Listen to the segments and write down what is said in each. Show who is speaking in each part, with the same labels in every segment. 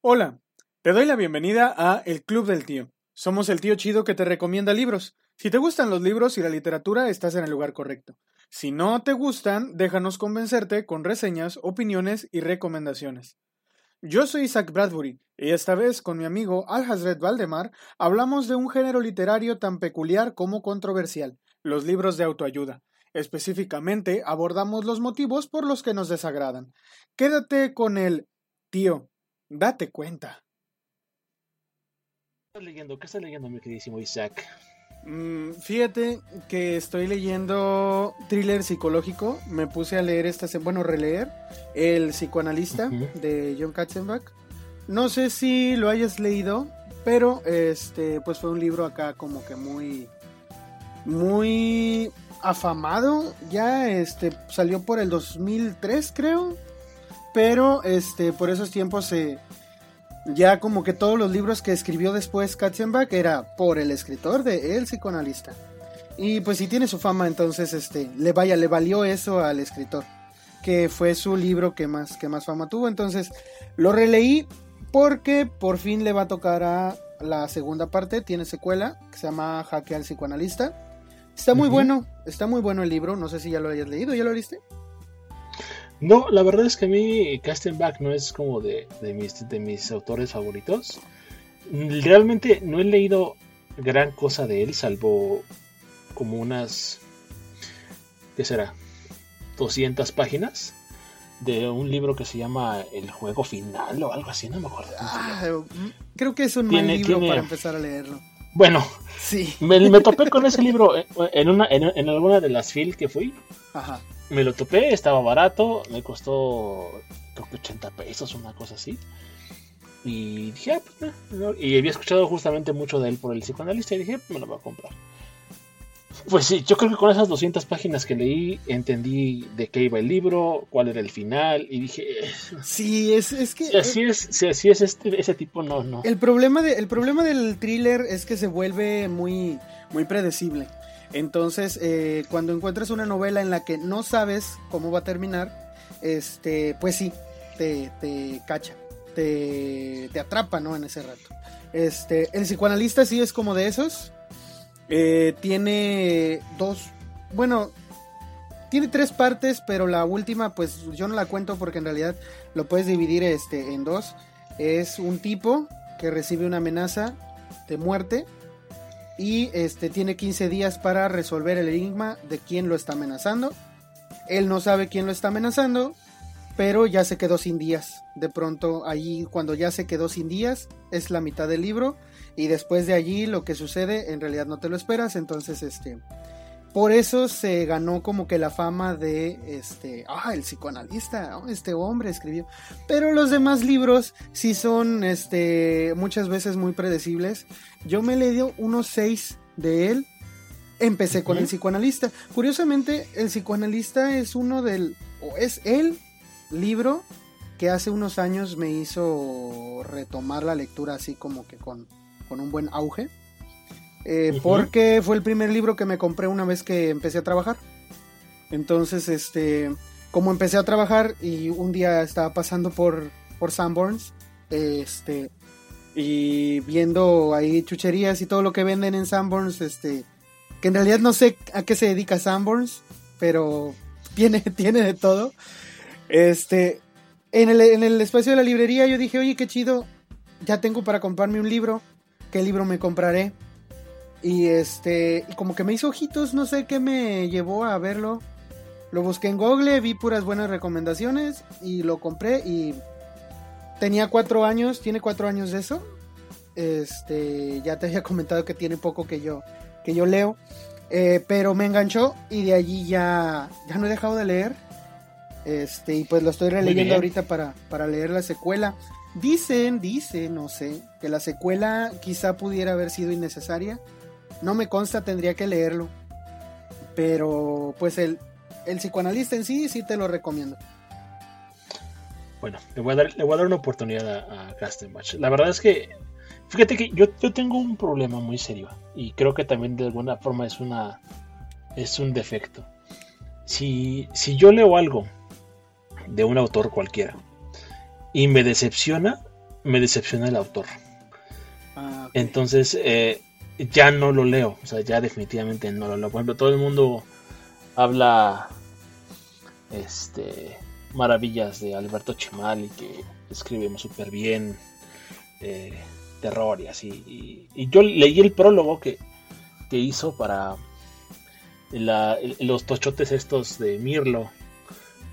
Speaker 1: Hola, te doy la bienvenida a El Club del Tío. Somos el tío chido que te recomienda libros. Si te gustan los libros y la literatura, estás en el lugar correcto. Si no te gustan, déjanos convencerte con reseñas, opiniones y recomendaciones. Yo soy Isaac Bradbury y esta vez con mi amigo Al Hazred Valdemar hablamos de un género literario tan peculiar como controversial, los libros de autoayuda. Específicamente abordamos los motivos por los que nos desagradan. Quédate con el tío, date cuenta.
Speaker 2: ¿Qué estás leyendo? ¿Qué estás leyendo, mi queridísimo Isaac?
Speaker 1: Mm, fíjate que estoy leyendo thriller psicológico. Me puse a leer esta, bueno, releer El psicoanalista de John Katzenbach. No sé si lo hayas leído, pero este, pues fue un libro acá como que muy, muy afamado. Ya, este, salió por el 2003, creo. Pero, este, por esos tiempos se, ya como que todos los libros que escribió después Katzenbach era por el escritor de El psicoanalista. Y pues si tiene su fama, entonces este le vaya, le valió eso al escritor, que fue su libro que más que más fama tuvo, entonces lo releí porque por fin le va a tocar a la segunda parte, tiene secuela que se llama Jaque al psicoanalista. Está muy bueno, está muy bueno el libro, no sé si ya lo hayas leído, ¿ya lo leíste?
Speaker 2: No, la verdad es que a mí Castenbach no es como de, de mis, de mis autores favoritos. Realmente no he leído gran cosa de él, salvo como unas, ¿qué será? 200 páginas de un libro que se llama El juego final o algo así, no me acuerdo.
Speaker 1: Ah, creo que es un mal libro
Speaker 2: tiene-
Speaker 1: para empezar a leerlo.
Speaker 2: Bueno,
Speaker 1: Sí,
Speaker 2: me, me topé con ese libro en, en una, en, en alguna de las fil que fui.
Speaker 1: ajá.
Speaker 2: Me lo topé, estaba barato, me costó creo que 80 pesos, una cosa así. Y dije, ah, pues, no. y había escuchado justamente mucho de él por el psicoanalista y dije, me lo voy a comprar. Pues sí, yo creo que con esas 200 páginas que leí entendí de qué iba el libro, cuál era el final y dije, eh,
Speaker 1: Sí, es, es que
Speaker 2: si así es, si así es este, ese tipo, no, no.
Speaker 1: El problema, de, el problema del thriller es que se vuelve muy, muy predecible. Entonces, eh, cuando encuentras una novela en la que no sabes cómo va a terminar, este, pues sí, te, te cacha, te, te atrapa, ¿no? En ese rato. Este, el psicoanalista sí es como de esos. Eh, tiene dos, bueno, tiene tres partes, pero la última, pues yo no la cuento porque en realidad lo puedes dividir este, en dos. Es un tipo que recibe una amenaza de muerte y este tiene 15 días para resolver el enigma de quién lo está amenazando. Él no sabe quién lo está amenazando, pero ya se quedó sin días. De pronto, allí cuando ya se quedó sin días, es la mitad del libro y después de allí lo que sucede en realidad no te lo esperas, entonces este por eso se ganó como que la fama de este, ah, el psicoanalista, oh, este hombre escribió. Pero los demás libros sí son este muchas veces muy predecibles. Yo me leí unos seis de él. Empecé con el psicoanalista. Curiosamente, el psicoanalista es uno del o es el libro que hace unos años me hizo retomar la lectura así como que con, con un buen auge. Eh. Porque fue el primer libro que me compré una vez que empecé a trabajar. Entonces, este, como empecé a trabajar y un día estaba pasando por, por Sanborns, este, y viendo ahí chucherías y todo lo que venden en Sanborns, este, que en realidad no sé a qué se dedica Sanborns, pero tiene, tiene de todo. Este, en el, en el espacio de la librería yo dije, oye, qué chido, ya tengo para comprarme un libro, ¿qué libro me compraré? Y este, y como que me hizo ojitos, no sé qué me llevó a verlo. Lo busqué en Google, vi puras buenas recomendaciones y lo compré y tenía cuatro años, tiene cuatro años de eso. Este, ya te había comentado que tiene poco que yo, que yo leo. Eh, pero me enganchó y de allí ya, ya no he dejado de leer. Este, y pues lo estoy releyendo ahorita para, para leer la secuela. Dicen, dicen, no sé, que la secuela quizá pudiera haber sido innecesaria. No me consta, tendría que leerlo. Pero pues el, el psicoanalista en sí, sí te lo recomiendo.
Speaker 2: Bueno, le voy a dar, le voy a dar una oportunidad a, a. La verdad es que, fíjate que yo, yo tengo un problema muy serio y creo que también de alguna forma es una es un defecto. Si, si yo leo algo de un autor cualquiera y me decepciona, me decepciona el autor. Ah, Entonces, eh, ya no lo leo. O sea, ya definitivamente no lo leo. Por ejemplo, todo el mundo habla este maravillas de Alberto Chimal y que escribe súper bien eh, terror y así. Y, yo leí el prólogo que, que hizo para los tochotes estos de Mirlo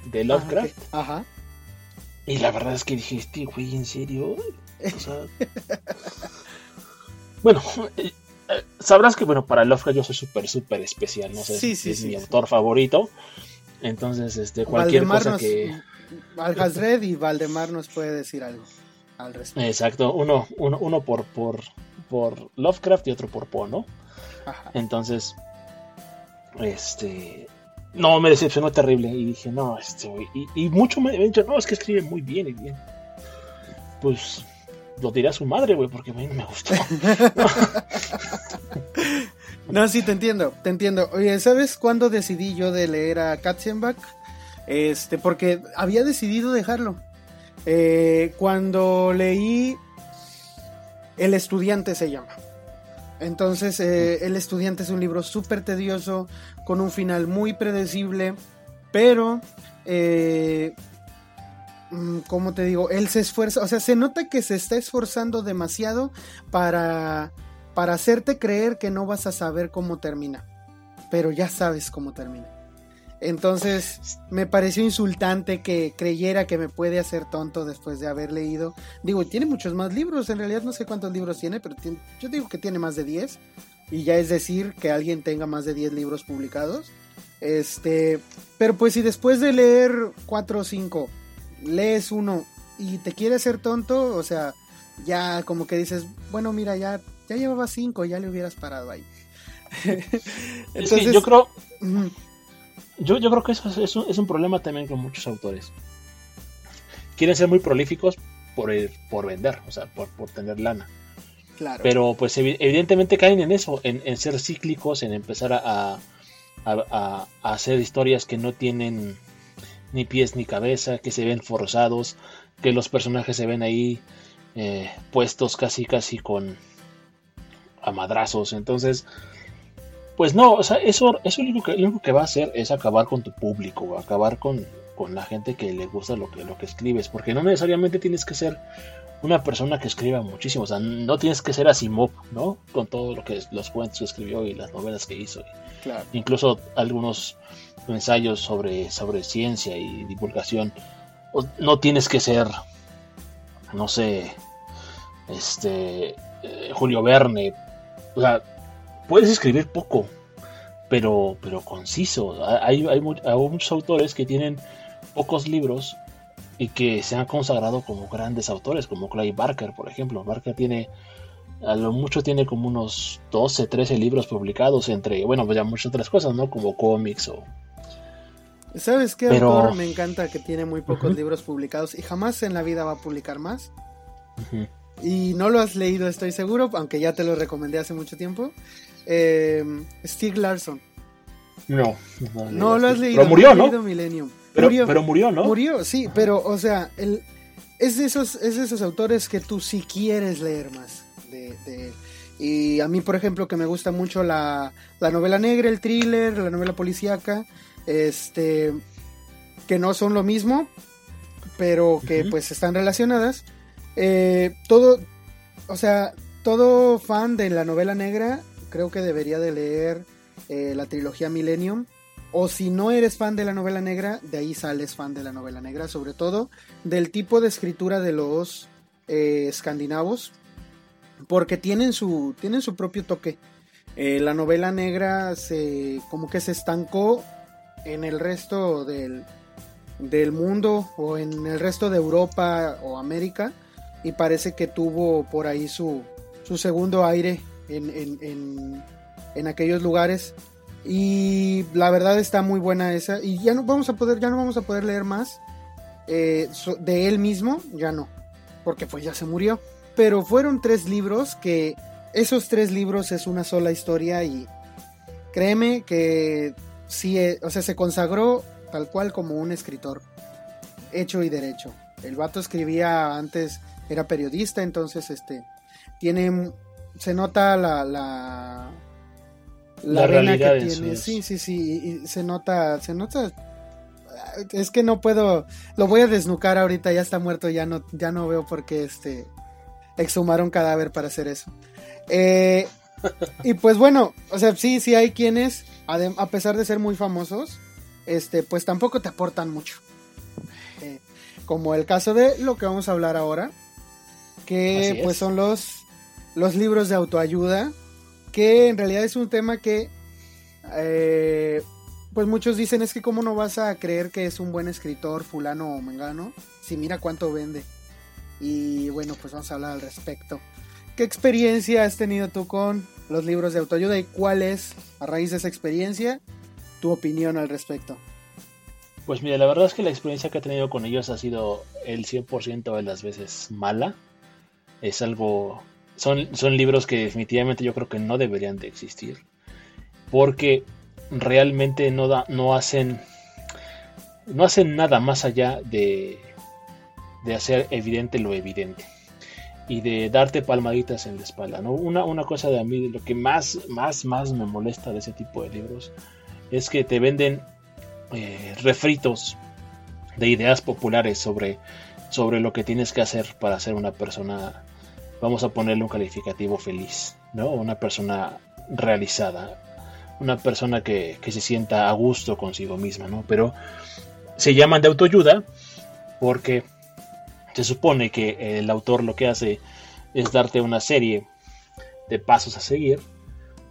Speaker 2: de Lovecraft. Ajá. Y la verdad es que dije, este güey, ¿en serio? bueno, eh, eh, sabrás que, bueno, para Lovecraft yo soy súper, súper especial, no sé, sí, sí, es mi autor favorito. Entonces, este, cualquier cosa que...
Speaker 1: Al y Valdemar nos puede decir algo al respecto.
Speaker 2: Exacto, uno, uno, uno por, por, por Lovecraft y otro por Poe, ¿no? Ajá. Entonces, este, no, me decepcionó terrible. Y dije, no, este, Y, mucho me han dicho, no, es que escribe muy bien y bien. Pues lo diré a su madre, güey, porque a mí me gustó.
Speaker 1: no, sí, te entiendo, te entiendo. Oye, ¿sabes cuándo decidí yo de leer a Katzenbach? Este, porque había decidido dejarlo. Eh, cuando leí El estudiante se llama. Entonces, eh, El estudiante es un libro súper tedioso, con un final muy predecible, pero, eh, ¿cómo te digo? Él se esfuerza, o sea, se nota que se está esforzando demasiado para, para hacerte creer que no vas a saber cómo termina, pero ya sabes cómo termina. Entonces me pareció insultante que creyera que me puede hacer tonto después de haber leído. Digo, tiene muchos más libros, en realidad no sé cuántos libros tiene, pero yo digo que tiene más de 10. Y ya es decir que alguien tenga más de 10 libros publicados. Este, pero pues si después de leer 4 o 5 lees uno y te quiere hacer tonto, o sea, ya como que dices, bueno, mira, ya, ya llevaba 5, ya le hubieras parado ahí.
Speaker 2: Entonces, yo creo... Yo, yo creo que eso es, es, un, problema también con muchos autores. Quieren ser muy prolíficos por, por vender, o sea, por, por tener lana. Claro. Pero pues evidentemente caen en eso, en, ser cíclicos, en empezar a, a, hacer historias que no tienen ni pies ni cabeza, que se ven forzados, que los personajes se ven ahí eh, puestos casi casi con a madrazos. Entonces, pues no, o sea, eso, eso lo, único que, lo único que va a hacer es acabar con tu público, acabar con, la gente que le gusta lo que, lo que escribes, porque no necesariamente tienes que ser una persona que escriba muchísimo, o sea, no tienes que ser Asimov, ¿no? Con todo lo que los cuentos que escribió y las novelas que hizo, incluso algunos ensayos sobre, sobre ciencia y divulgación, no tienes que ser, no sé, este, eh, Julio Verne, o sea, puedes escribir poco, pero, pero conciso. Hay, hay, muchos autores que tienen pocos libros y que se han consagrado como grandes autores, como Clay Barker, por ejemplo. Barker tiene, a lo mucho tiene como unos 12, 13 libros publicados entre, bueno, pues ya muchas otras cosas, ¿no? Como cómics o...
Speaker 1: ¿Sabes qué autor me encanta que tiene muy pocos libros publicados y jamás en la vida va a publicar más? Y no lo has leído, estoy seguro, aunque ya te lo recomendé hace mucho tiempo. Eh, Stieg Larsson.
Speaker 2: No,
Speaker 1: no, lo has leído.
Speaker 2: Pero murió, ¿no?
Speaker 1: Pero
Speaker 2: murió, pero murió, ¿no?
Speaker 1: Murió, sí, pero, o sea, el, es, de esos, es de esos autores que tú sí quieres leer más de, Y a mí, por ejemplo, que me gusta mucho la, la novela negra, el thriller, la novela policíaca, este, que no son lo mismo, pero que pues están relacionadas. Eh, todo, o sea, todo fan de la novela negra creo que debería de leer eh, la trilogía Millennium. O si no eres fan de la novela negra, de ahí sales fan de la novela negra, sobre todo del tipo de escritura de los eh, escandinavos, porque tienen su, tienen su propio toque. La novela negra se, como que se estancó en el resto del, del mundo o en el resto de Europa o América y parece que tuvo por ahí su, su segundo aire en, en, aquellos lugares. Y la verdad está muy buena esa. Y ya no vamos a poder, ya no vamos a poder leer más eh, de él mismo, ya no. Porque pues ya se murió. Pero fueron tres libros que esos tres libros es una sola historia y créeme que sí, eh, o sea, se consagró tal cual como un escritor hecho y derecho. el vato escribía antes, era periodista, entonces este tiene se nota la la,
Speaker 2: la, realidad que tiene.
Speaker 1: Sí, sí, sí, y se nota se nota es que no puedo lo voy a desnucar ahorita, ya está muerto, ya no ya no veo por qué este exhumar un cadáver para hacer eso. Eh, y pues bueno, o sea, sí, sí hay quienes, a pesar de ser muy famosos, este, pues tampoco te aportan mucho. Eh, como el caso de lo que vamos a hablar ahora, que pues son los, los libros de autoayuda, que en realidad es un tema que, eh, pues muchos dicen es que cómo no vas a creer que es un buen escritor fulano o mengano, si mira cuánto vende. Y bueno, pues vamos a hablar al respecto. ¿Qué experiencia has tenido tú con los libros de autoayuda y cuál es, a raíz de esa experiencia, tu opinión al respecto?
Speaker 2: Pues mira, la verdad es que la experiencia que he tenido con ellos ha sido el 100% de las veces mala. Es algo... Son, son libros que definitivamente yo creo que no deberían de existir. Porque realmente no, da, no hacen... No hacen nada más allá de, de hacer evidente lo evidente y de darte palmaditas en la espalda. ¿no? Una, una cosa de a mí, lo que más, más, más me molesta de ese tipo de libros es que te venden eh, refritos de ideas populares sobre, sobre lo que tienes que hacer para ser una persona, vamos a ponerle un calificativo feliz, ¿no? Una persona realizada, una persona que, que se sienta a gusto consigo misma, ¿no? Pero se llaman de autoayuda porque se supone que el autor lo que hace es darte una serie de pasos a seguir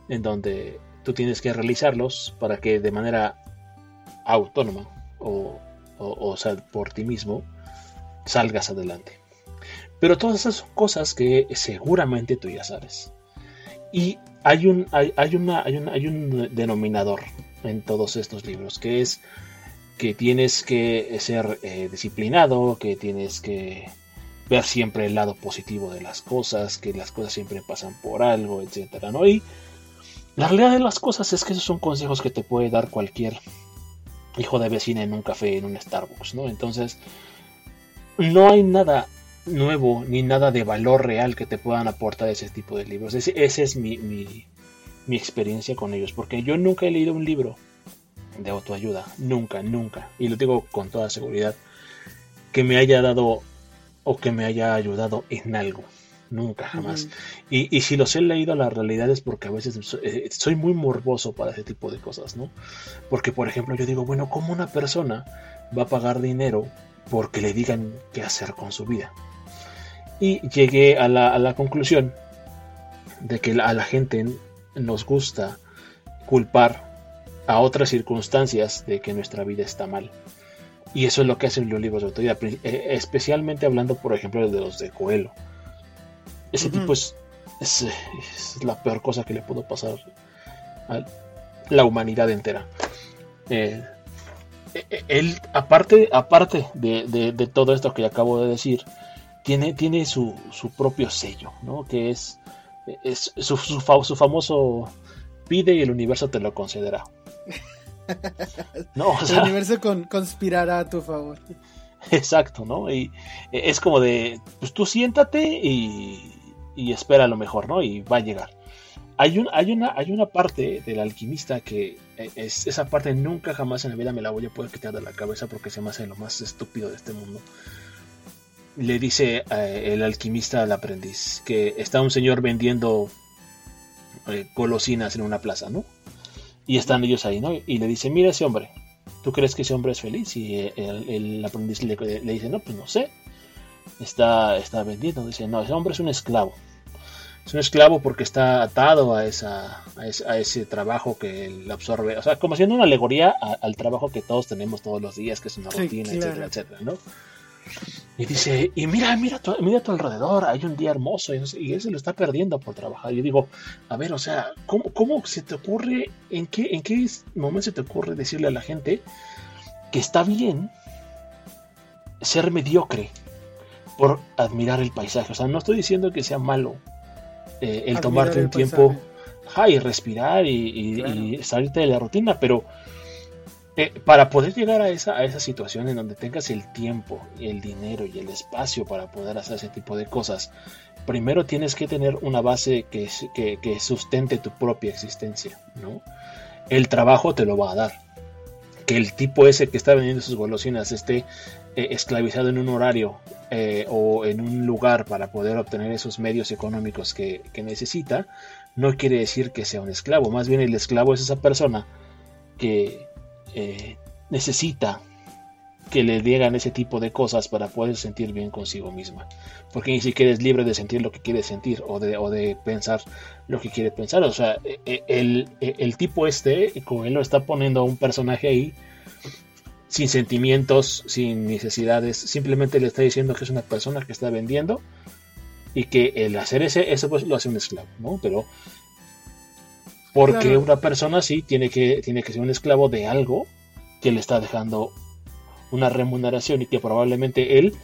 Speaker 2: en donde tú tienes que realizarlos para que de manera autónoma o, o, sea, por ti mismo salgas adelante. Pero todas esas son cosas que seguramente tú ya sabes. Y hay un, hay, una, hay, un, hay un denominador en todos estos libros que es que tienes que ser eh, disciplinado, que tienes que ver siempre el lado positivo de las cosas, que las cosas siempre pasan por algo, etcétera, ¿no? Y la realidad de las cosas es que esos son consejos que te puede dar cualquier hijo de vecina en un café, en un Starbucks, ¿no? Entonces, no hay nada nuevo ni nada de valor real que te puedan aportar ese tipo de libros. Esa es mi, mi, mi experiencia con ellos, porque yo nunca he leído un libro de autoayuda. Nunca, nunca. Y lo digo con toda seguridad. Que me haya dado o que me haya ayudado en algo. Nunca, jamás. y, y, si los he leído, la realidad es porque a veces eh, soy muy morboso para ese tipo de cosas, ¿no? Porque, por ejemplo, yo digo, bueno, ¿cómo una persona va a pagar dinero porque le digan qué hacer con su vida? Y llegué a la, a la conclusión de que a la gente nos gusta culpar a otras circunstancias de que nuestra vida está mal. Y eso es lo que hacen los libros de autoridad, eh, especialmente hablando, por ejemplo, de los de Coelho. Ese tipo es, es, la peor cosa que le pudo pasar a la humanidad entera. Eh, eh, él, aparte, aparte de, todo esto que acabo de decir, tiene, tiene su, su propio sello, ¿no? Que es, es su, su, su famoso pide y el universo te lo concederá.
Speaker 1: No, el universo conspirará a tu favor.
Speaker 2: Exacto, ¿no? Y es como de, pues tú siéntate y, espera lo mejor, ¿no? Y va a llegar. Hay, un, hay, una, hay una parte del alquimista que e, es, esa parte nunca jamás en la vida me la voy a poder quitar de la cabeza porque se me hace lo más estúpido de este mundo. Le dice eh, el alquimista al aprendiz que está un señor vendiendo eh, golosinas en una plaza, ¿no? Y están ellos ahí, ¿no? Y le dice, mira ese hombre, ¿tú crees que ese hombre es feliz? Y el, aprendiz le, dice, no, pues no sé. Está, está vendiendo. Dice, no, ese hombre es un esclavo. Es un esclavo porque está atado a, esa, a, ese, trabajo que él absorbe. O sea, como siendo una alegoría al trabajo que todos tenemos todos los días, que es una rutina, etcétera, etcétera, ¿no? Y dice, y mira, mira, mira a tu alrededor, hay un día hermoso y, él se lo está perdiendo por trabajar. Y yo digo, a ver, o sea, ¿cómo, cómo se te ocurre, en qué, en qué momento se te ocurre decirle a la gente que está bien ser mediocre por admirar el paisaje? O sea, no estoy diciendo que sea malo eh, el tomarte un tiempo y respirar y, y salirte de la rutina, pero eh, para poder llegar a esa, a esa situación en donde tengas el tiempo, el dinero y el espacio para poder hacer ese tipo de cosas, primero tienes que tener una base que, que, sustente tu propia existencia, ¿no? El trabajo te lo va a dar. Que el tipo ese que está vendiendo sus golosinas esté eh, esclavizado en un horario eh, o en un lugar para poder obtener esos medios económicos que, necesita, no quiere decir que sea un esclavo. Más bien el esclavo es esa persona que eh, necesita que le digan ese tipo de cosas para poder sentir bien consigo misma. Porque ni siquiera es libre de sentir lo que quiere sentir o de, o de pensar lo que quiere pensar. O sea, e, e, el, e, el, tipo este, él lo está poniendo a un personaje ahí, sin sentimientos, sin necesidades, simplemente le está diciendo que es una persona que está vendiendo y que el hacer ese, eso pues lo hace un esclavo, ¿no? Pero porque una persona sí tiene que, tiene que ser un esclavo de algo que le está dejando una remuneración y que probablemente él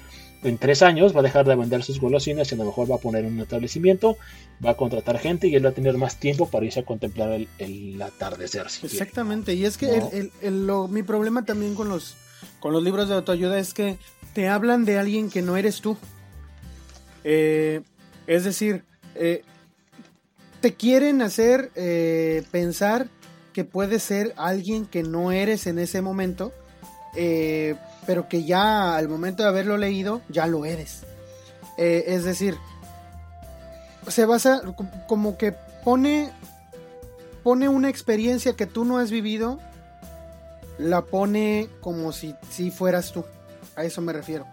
Speaker 2: en tres años va a dejar de vender sus golosinas y a lo mejor va a poner un establecimiento, va a contratar gente y él va a tener más tiempo para irse a contemplar el, atardecer.
Speaker 1: Exactamente, y es que mi problema también con los, con los libros de autoayuda es que te hablan de alguien que no eres tú. Eh, es decir, eh, te quieren hacer eh, pensar que puedes ser alguien que no eres en ese momento, pero que ya al momento de haberlo leído, ya lo eres. es decir, se basa como que pone, pone una experiencia que tú no has vivido, la pone como si, si fueras tú. A eso me refiero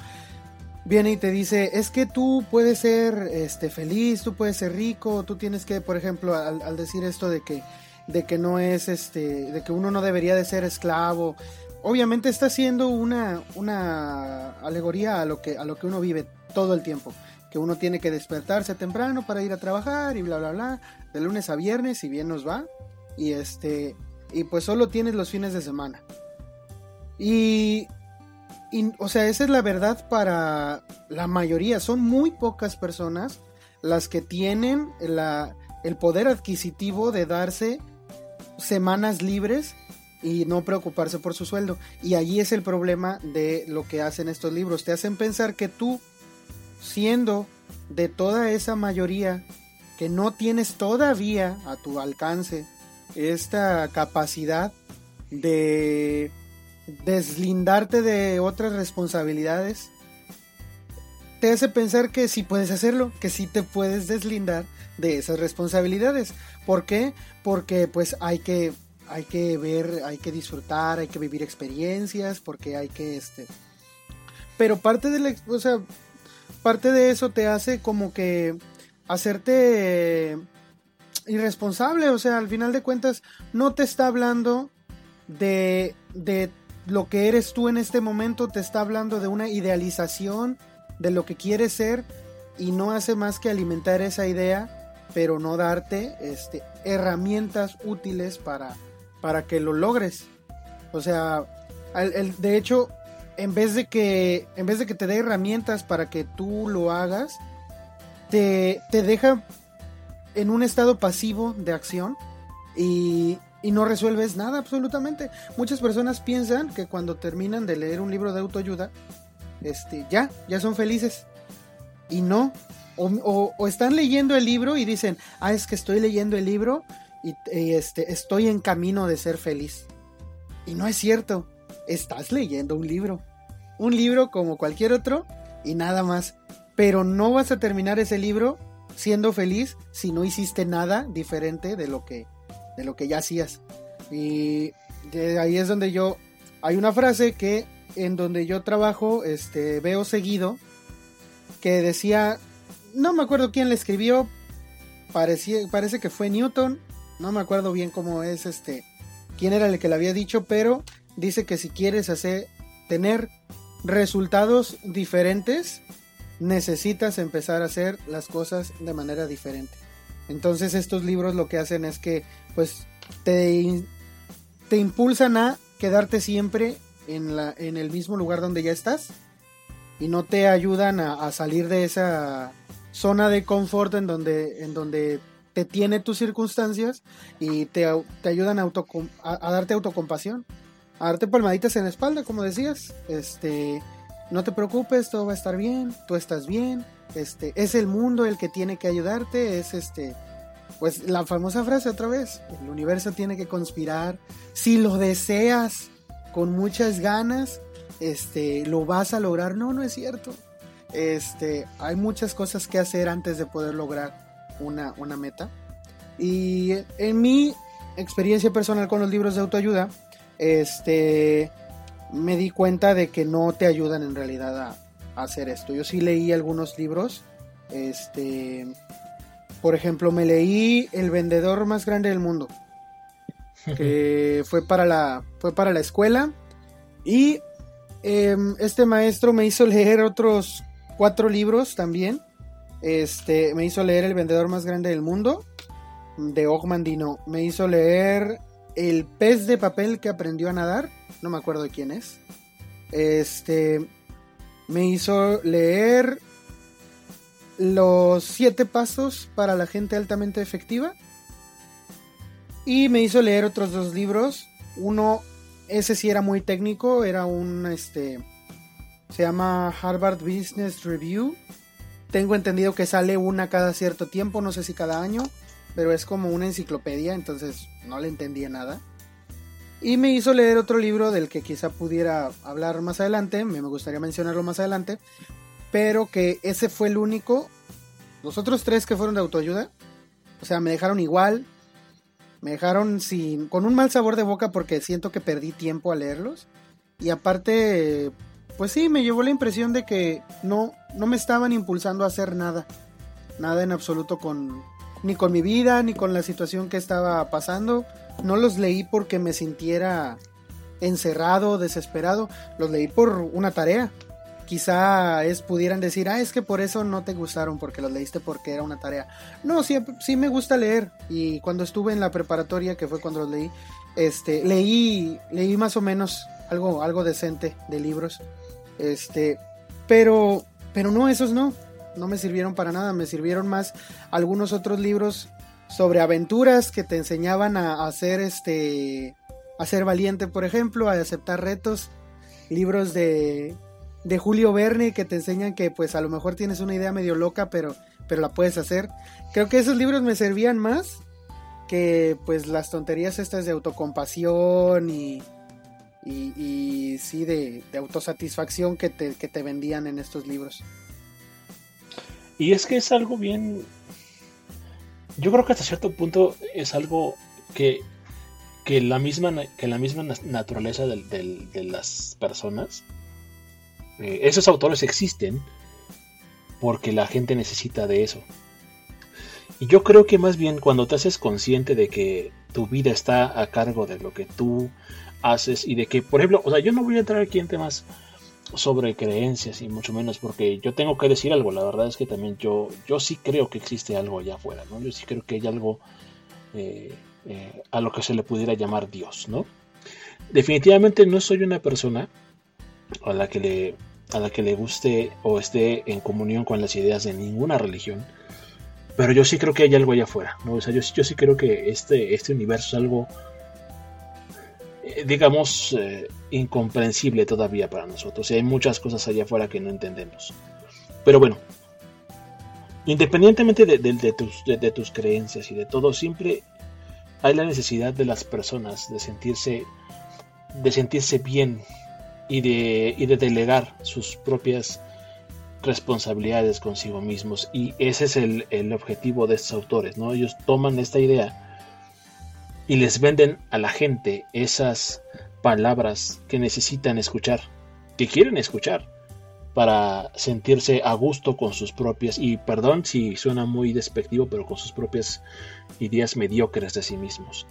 Speaker 1: viene y te dice, es que tú puedes ser este, feliz, tú puedes ser rico, tú tienes que, por ejemplo, al, decir esto de que, de que no es, este, de que uno no debería de ser esclavo, obviamente está haciendo una, una alegoría a lo, que, a lo que uno vive todo el tiempo, que uno tiene que despertarse temprano para ir a trabajar y bla, bla, bla, de lunes a viernes, si bien nos va, y este, y pues solo tienes los fines de semana. Y o sea, esa es la verdad para la mayoría. Son muy pocas personas las que tienen el poder adquisitivo de darse semanas libres y no preocuparse por su sueldo. Y allí es el problema de lo que hacen estos libros. Te hacen pensar que tú, siendo de toda esa mayoría que no tienes todavía a tu alcance esta capacidad de deslindarte de otras responsabilidades, te hace pensar que sí puedes hacerlo, que sí te puedes deslindar de esas responsabilidades. ¿Por qué? Porque pues hay que, hay que ver, hay que disfrutar, hay que vivir experiencias, porque hay que este... Pero parte de la, o sea, parte de eso te hace como que hacerte irresponsable, o sea, al final de cuentas no te está hablando de, de lo que eres tú en este momento te está hablando de una idealización de lo que quieres ser y no hace más que alimentar esa idea, pero no darte este, herramientas útiles para, para que lo logres. O sea, el, de hecho, en vez de que en vez de que te dé herramientas para que tú lo hagas, te, te deja en un estado pasivo de acción y, y no resuelves nada absolutamente. Muchas personas piensan que cuando terminan de leer un libro de autoayuda, este, ya, ya son felices. Y no. O, están leyendo el libro y dicen, ah, es que estoy leyendo el libro y, este, estoy en camino de ser feliz. Y no es cierto. Estás leyendo un libro. Un libro como cualquier otro y nada más. Pero no vas a terminar ese libro siendo feliz si no hiciste nada diferente de lo que de lo que ya hacías. Y de ahí es donde yo, hay una frase que en donde yo trabajo, este, veo seguido, que decía, no me acuerdo quién le escribió, parecía, parece que fue Newton, no me acuerdo bien cómo es este, quién era el que le había dicho, pero dice que si quieres hacer, tener resultados diferentes, necesitas empezar a hacer las cosas de manera diferente. Entonces estos libros lo que hacen es que pues te, te impulsan a quedarte siempre en, la, en el mismo lugar donde ya estás y no te ayudan a, salir de esa zona de confort en donde, en donde te tiene tus circunstancias y te, te ayudan a, a, darte autocompasión. a darte palmaditas en la espalda, como decías. Este, no te preocupes, todo va a estar bien, tú estás bien. Este, es el mundo el que tiene que ayudarte, es este, pues la famosa frase otra vez, el universo tiene que conspirar. Si lo deseas con muchas ganas, este, lo vas a lograr. No, no es cierto. Este, hay muchas cosas que hacer antes de poder lograr una, una meta. Y en mi experiencia personal con los libros de autoayuda, este, me di cuenta de que no te ayudan en realidad a, hacer esto. Yo sí leí algunos libros, este, por ejemplo, me leí El vendedor más grande del mundo, que fue para la, fue para la escuela y em, este maestro me hizo leer otros cuatro libros también. Este, me hizo leer El vendedor más grande del mundo de Ogmandino. Me hizo leer El pez de papel que aprendió a nadar. No me acuerdo de quién es. Este, me hizo leer Los siete pasos para la gente altamente efectiva. Y me hizo leer otros dos libros. Uno, ese sí era muy técnico, era un este se llama Harvard Business Review. Tengo entendido que sale una cada cierto tiempo, no sé si cada año, pero es como una enciclopedia, entonces no le entendía nada. Y me hizo leer otro libro del que quizá pudiera hablar más adelante, me gustaría mencionarlo más adelante, pero que ese fue el único. Los otros tres que fueron de autoayuda, o sea, me dejaron igual, me dejaron sin, con un mal sabor de boca porque siento que perdí tiempo a leerlos. Y aparte, pues sí, me llevó la impresión de que no, no me estaban impulsando a hacer nada. Nada en absoluto con, ni con mi vida, ni con la situación que estaba pasando. No los leí porque me sintiera encerrado, desesperado. Los leí por una tarea. Quizá es, pudieran decir, ah, es que por eso no te gustaron, porque los leíste porque era una tarea. No, sí, sí me gusta leer. Y cuando estuve en la preparatoria, que fue cuando los leí, este, leí, leí más o menos algo, algo decente de libros. Este, pero, pero no, esos no, no me sirvieron para nada, me sirvieron más algunos otros libros sobre aventuras que te enseñaban a, hacer este, a ser valiente, por ejemplo, a aceptar retos, libros de, de Julio Verne que te enseñan que pues a lo mejor tienes una idea medio loca, pero, pero la puedes hacer. Creo que esos libros me servían más que pues las tonterías estas de autocompasión y, y, sí de, autosatisfacción que te, que te vendían en estos libros.
Speaker 2: Y es que es algo bien... Yo creo que hasta cierto punto es algo que, que, la, misma, que la misma naturaleza de, las personas, eh, esos autores existen porque la gente necesita de eso. Y yo creo que más bien cuando te haces consciente de que tu vida está a cargo de lo que tú haces y de que, por ejemplo, o sea, yo no voy a entrar aquí en temas sobre creencias y mucho menos porque yo tengo que decir algo, la verdad es que también yo, yo sí creo que existe algo allá afuera, ¿no? Yo sí creo que hay algo eh, eh, a lo que se le pudiera llamar Dios, ¿no? Definitivamente no soy una persona a la que le, a la que le guste o esté en comunión con las ideas de ninguna religión, pero yo sí creo que hay algo allá afuera, ¿no? O sea, yo, yo sí creo que este, este universo es algo digamos, eh, incomprensible todavía para nosotros. Y hay muchas cosas allá afuera que no entendemos. Pero bueno, independientemente de, tus, creencias y de todo, siempre hay la necesidad de las personas de sentirse, de sentirse bien y de, y de delegar sus propias responsabilidades consigo mismos. Y ese es el, el objetivo de estos autores, ¿no? Ellos toman esta idea y les venden a la gente esas palabras que necesitan escuchar, que quieren escuchar para sentirse a gusto con sus propias, y perdón si suena muy despectivo, pero con sus propias ideas mediocres de sí mismos.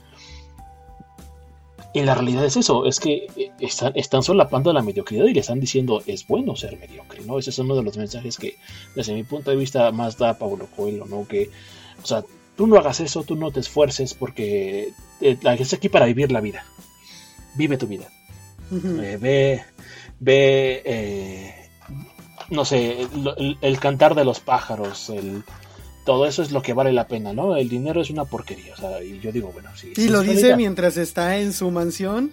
Speaker 2: Y la realidad es eso, es que eh, están, están solapando la mediocridad y le están diciendo es bueno ser mediocre, ¿no? Ese es uno de los mensajes que desde mi punto de vista más da Pablo Coelho, ¿no? Que, o sea, tú no hagas eso, tú no te esfuerces porque eh, es aquí para vivir la vida. Vive tu vida. Eh, ve, ve, eh, no sé, el, cantar de los pájaros, el, todo eso es lo que vale la pena, ¿no? El dinero es una porquería, o sea, y yo digo, bueno, sí.
Speaker 1: Y lo dice mientras está en su mansión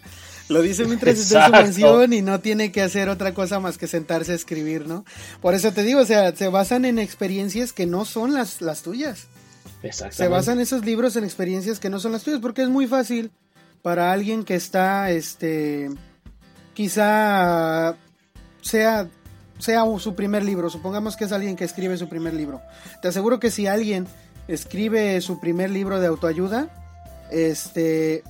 Speaker 1: Lo dice mientras está en su mansión y no tiene que hacer otra cosa más que sentarse a escribir, ¿no? Por eso te digo, o sea, se basan en experiencias que no son las, las tuyas. Se basan esos libros en experiencias que no son las tuyas, porque es muy fácil para alguien que está, este, quizá sea, sea su primer libro, supongamos que es alguien que escribe su primer libro. Te aseguro que si alguien escribe su primer libro de autoayuda, este,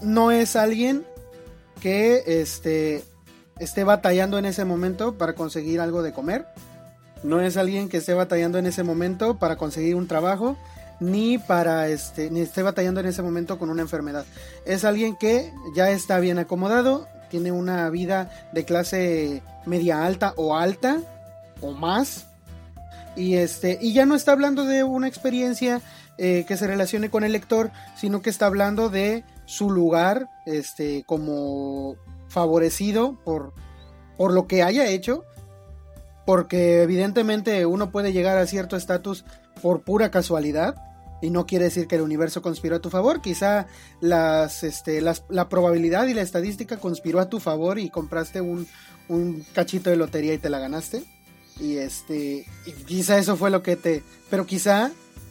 Speaker 1: no es alguien que este, esté batallando en ese momento para conseguir algo de comer. No es alguien que esté batallando en ese momento para conseguir un trabajo, ni para este, ni esté batallando en ese momento con una enfermedad. Es alguien que ya está bien acomodado, tiene una vida de clase media alta o alta o más. Y este, y ya no está hablando de una experiencia eh, que se relacione con el lector, sino que está hablando de su lugar este, como favorecido por, por lo que haya hecho, porque evidentemente uno puede llegar a cierto estatus por pura casualidad, y no quiere decir que el universo conspiró a tu favor, quizá las, este, la probabilidad y la estadística conspiró a tu favor y compraste un, un cachito de lotería y te la ganaste. Y este, y quizá eso fue lo que te, pero quizá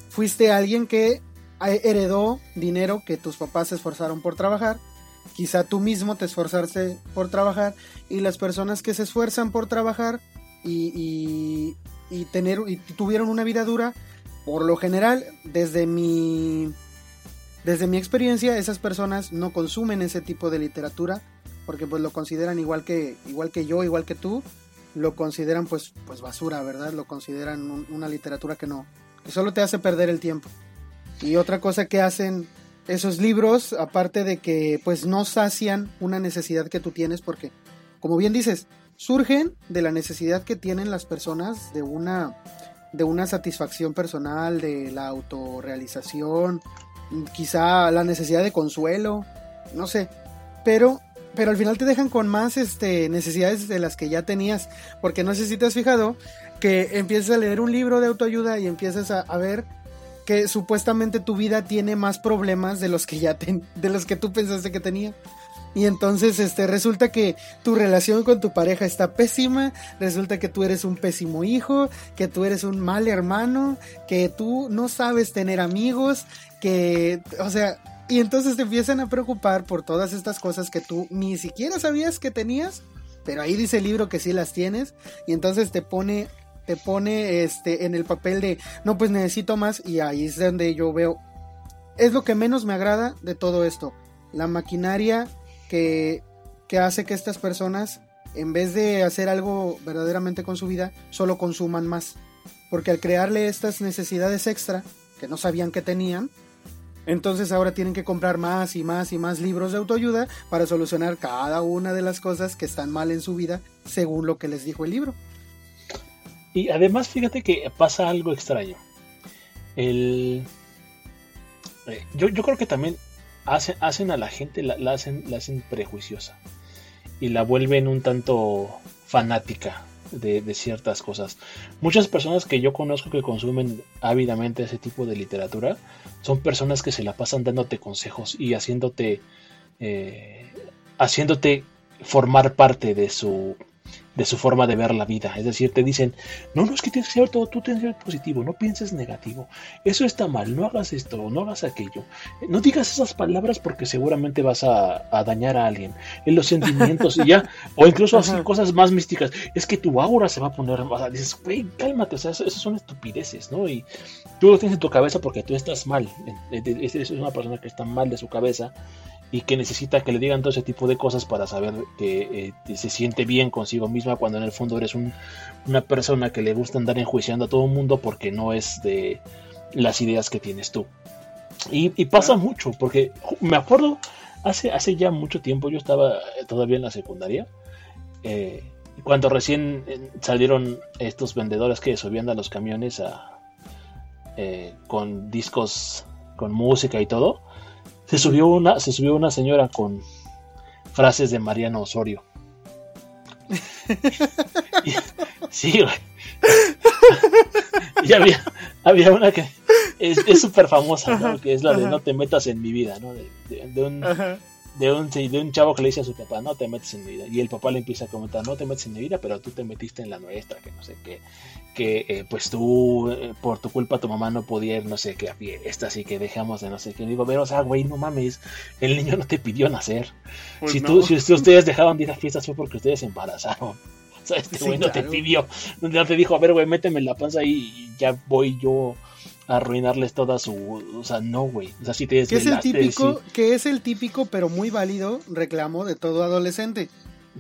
Speaker 1: fuiste alguien que heredó dinero que tus papás se esforzaron por trabajar. Quizá tú mismo te esforzaste por trabajar y las personas que se esfuerzan por trabajar y, y, tener y tuvieron una vida dura, por lo general, desde mi desde mi experiencia, esas personas no consumen ese tipo de literatura porque pues lo consideran igual que igual que yo, igual que tú, lo consideran pues pues basura, ¿verdad? Lo consideran una literatura que no que solo te hace perder el tiempo. Y otra cosa que hacen esos libros, aparte de que pues no sacian una necesidad que tú tienes, porque como bien dices, surgen de la necesidad que tienen las personas de una, de una satisfacción personal, de la autorrealización, quizá la necesidad de consuelo, no sé, pero pero al final te dejan con más este, necesidades de las que ya tenías, porque no sé si te has fijado que empiezas a leer un libro de autoayuda y empiezas a, a ver que supuestamente tu vida tiene más problemas de los que ya de los que tú pensaste que tenía. Y entonces este resulta que tu relación con tu pareja está pésima, resulta que tú eres un pésimo hijo, que tú eres un mal hermano, que tú no sabes tener amigos, que o sea, y entonces te empiezan a preocupar por todas estas cosas que tú ni siquiera sabías que tenías, pero ahí dice el libro que sí las tienes y entonces te pone te pone este en el papel de no pues necesito más y ahí es donde yo veo es lo que menos me agrada de todo esto la maquinaria que, hace que estas personas en vez de hacer algo verdaderamente con su vida solo consuman más porque al crearle estas necesidades extra que no sabían que tenían entonces ahora tienen que comprar más y más y más libros de autoayuda para solucionar cada una de las cosas que están mal en su vida según lo que les dijo el libro.
Speaker 2: Y además, fíjate que pasa algo extraño. El, eh, yo, creo que también hacen, a la gente, la, hacen, la hacen prejuiciosa. Y la vuelven un tanto fanática de, de, ciertas cosas. Muchas personas que yo conozco que consumen ávidamente ese tipo de literatura son personas que se la pasan dándote consejos y haciéndote, eh, haciéndote formar parte de su, de su forma de ver la vida. Es decir, te dicen, no, no es que tienes que ser todo, tú tienes que ser positivo, no pienses negativo, eso está mal, no hagas esto, no hagas aquello. No digas esas palabras porque seguramente vas a, dañar a alguien. En los sentimientos y ya, o incluso así cosas más místicas, es que tu aura se va a poner, o dices, güey, cálmate, o sea, esas son estupideces, ¿no? Y tú lo tienes en tu cabeza porque tú estás mal, es una persona que está mal de su cabeza y que necesita que le digan todo ese tipo de cosas para saber que eh, se siente bien consigo misma cuando en el fondo eres una persona que le gusta andar enjuiciando a todo el mundo porque no es de las ideas que tienes tú. Y, pasa mucho, porque me acuerdo, hace, hace ya mucho tiempo, yo estaba todavía en la secundaria, eh, cuando recién eh, salieron estos vendedores que subían a los camiones a, con discos, con música y todo, se subió una, se subió una señora con frases de Mariano Osorio. sí, güey. y había, había una que es súper famosa, ¿no? que es la de no te metas en mi vida, ¿no? De, un, de un, de un chavo que le dice a su papá, no te metes en mi vida. Y el papá le empieza a comentar, no te metes en mi vida, pero tú te metiste en la nuestra, que no sé qué. Que eh, pues tú, eh, por tu culpa, tu mamá no podía ir, no sé qué, a fiesta, así que dejamos de no sé qué. Y digo, pero, o sea, güey, no mames, el niño no te pidió nacer. Pues si, tú, si ustedes dejaban de ir a fiestas fue porque ustedes se embarazaron. O sea, este güey no te pidió, no te dijo, a ver, güey, méteme en la panza y ya voy yo arruinarles toda su. O sea, no, güey. O sea, si te
Speaker 1: que es el típico, que es el típico, pero muy válido reclamo de todo adolescente.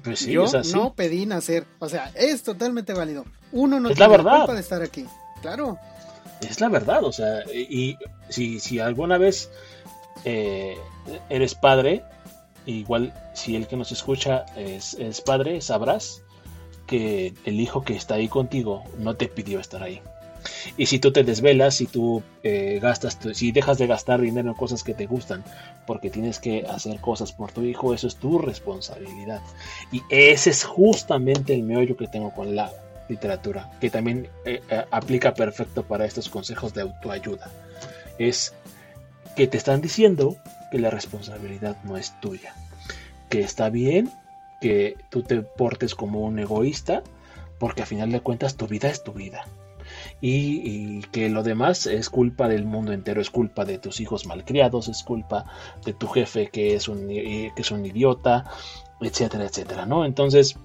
Speaker 1: Pues sí, Yo no pedí nacer. O sea, es totalmente válido. Uno no
Speaker 2: es tiene la, verdad.
Speaker 1: culpa de estar aquí. Claro.
Speaker 2: Es la verdad, o sea, y si, si alguna vez eh, eres padre, igual si el que nos escucha es, es padre, sabrás que el hijo que está ahí contigo no te pidió estar ahí. Y si tú te desvelas, si tú eh, gastas, si dejas de gastar dinero en cosas que te gustan, porque tienes que hacer cosas por tu hijo, eso es tu responsabilidad. Y ese es justamente el meollo que tengo con la literatura, que también eh, eh, aplica perfecto para estos consejos de autoayuda. Es que te están diciendo que la responsabilidad no es tuya, que está bien que tú te portes como un egoísta, porque a final de cuentas tu vida es tu vida y, que lo demás es culpa del mundo entero, es culpa de tus hijos malcriados, es culpa de tu jefe que es un, que es un idiota, etcétera, etcétera, ¿no? Entonces,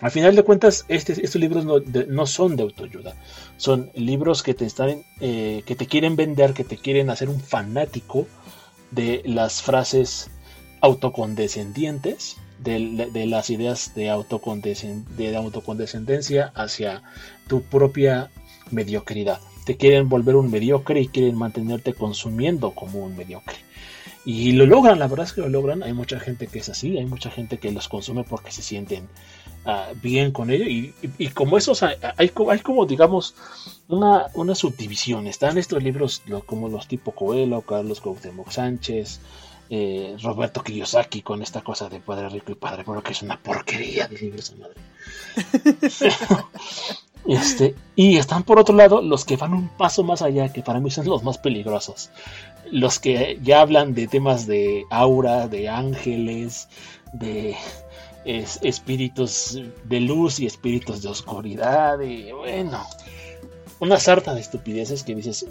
Speaker 2: al final de cuentas, este, estos libros no, son de autoayuda, son libros que te están, eh, que te quieren vender, que te quieren hacer un fanático de las frases autocondescendientes, de, las ideas de, de autocondescendencia hacia tu propia mediocridad. Te quieren volver un mediocre y quieren mantenerte consumiendo como un mediocre. Y lo logran, la verdad es que lo logran. Hay mucha gente que es así, hay mucha gente que los consume porque se sienten ah, bien con ello. Y, como esos, hay, hay, como, digamos, una, una subdivisión. Están estos libros como los tipo Coelho, Carlos Cuauhtémoc Sánchez, eh, Roberto Kiyosaki con esta cosa de padre rico y padre bueno que es una porquería de libros madre. Este, y están por otro lado los que van un paso más allá, que para mí son los más peligrosos. Los que ya hablan de temas de aura, de ángeles, de espíritus de luz y espíritus de oscuridad. Y bueno, una sarta de estupideces que dices,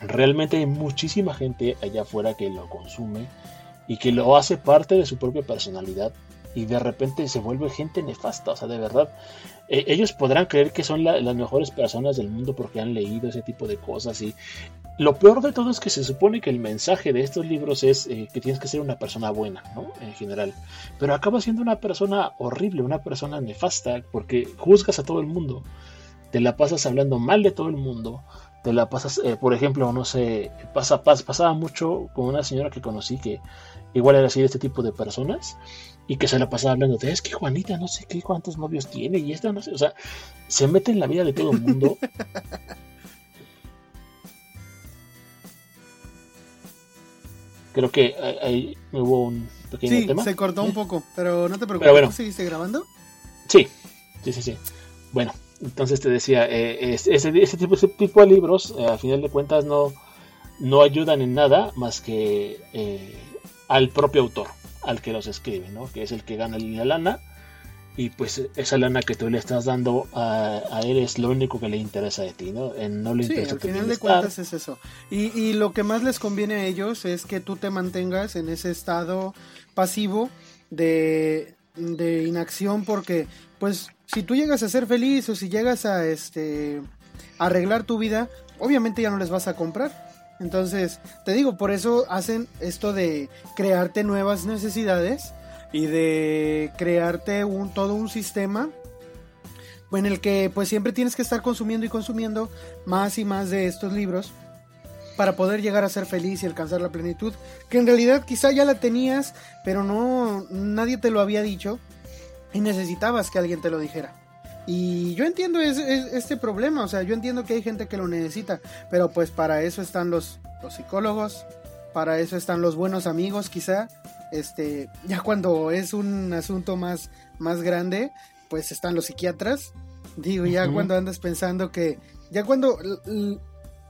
Speaker 2: realmente hay muchísima gente allá afuera que lo consume y que lo hace parte de su propia personalidad y de repente se vuelve gente nefasta, o sea, de verdad, eh, ellos podrán creer que son las mejores personas del mundo porque han leído ese tipo de cosas y lo peor de todo es que se supone que el mensaje de estos libros es eh, que tienes que ser una persona buena, ¿no? En general, pero acaba siendo una persona horrible, una persona nefasta porque juzgas a todo el mundo, te la pasas hablando mal de todo el mundo, te la pasas, eh, por ejemplo, no sé, pasa, pasaba mucho con una señora que conocí que igual era así de este tipo de personas y que se la pasaba hablando de es que Juanita no sé qué cuántos novios tiene y esta no sé, o sea, se mete en la vida de todo el mundo. Creo que ahí hubo un pequeño tema.
Speaker 1: Se cortó un poco, pero no te preocupes. Pero bueno, ¿Seguiste grabando?
Speaker 2: Sí, sí, sí, sí. Bueno, entonces te decía, eh, ese, ese, tipo, ese tipo de libros, eh, a final de cuentas, no, no ayudan en nada más que eh, al propio autor al que los escribe, ¿no? Que es el que gana la lana y pues esa lana que tú le estás dando a, él es lo único que le interesa de ti, ¿no? no le
Speaker 1: sí, al final de cuentas es eso. Y, y, lo que más les conviene a ellos es que tú te mantengas en ese estado pasivo de, de inacción porque pues si tú llegas a ser feliz o si llegas a este arreglar tu vida, obviamente ya no les vas a comprar. Entonces, te digo, por eso hacen esto de crearte nuevas necesidades y de crearte un, todo un sistema en el que pues siempre tienes que estar consumiendo y consumiendo más y más de estos libros para poder llegar a ser feliz y alcanzar la plenitud, que en realidad quizá ya la tenías, pero no nadie te lo había dicho y necesitabas que alguien te lo dijera. Y yo entiendo este problema, o sea, yo entiendo que hay gente que lo necesita, pero pues para eso están los, los psicólogos, para eso están los buenos amigos quizá, este, ya cuando es un asunto más, más grande, pues están los psiquiatras, digo, ya cuando andas pensando que, ya cuando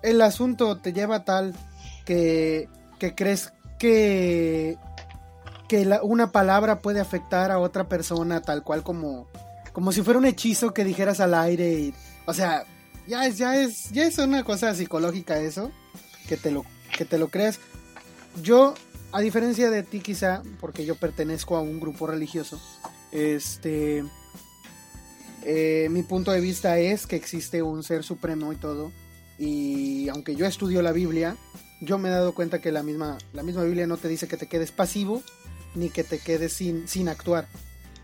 Speaker 1: el, asunto te lleva tal que, que crees que que una palabra puede afectar a otra persona tal cual como, como si fuera un hechizo que dijeras al aire. Y, o sea, ya es, ya es, ya es una cosa psicológica eso, que te lo, que te lo creas. Yo, a diferencia de ti quizá, porque yo pertenezco a un grupo religioso, este, eh, mi punto de vista es que existe un ser supremo y todo. Y aunque yo estudio la Biblia, yo me he dado cuenta que la misma, la misma Biblia no te dice que te quedes pasivo ni que te quedes sin, sin actuar.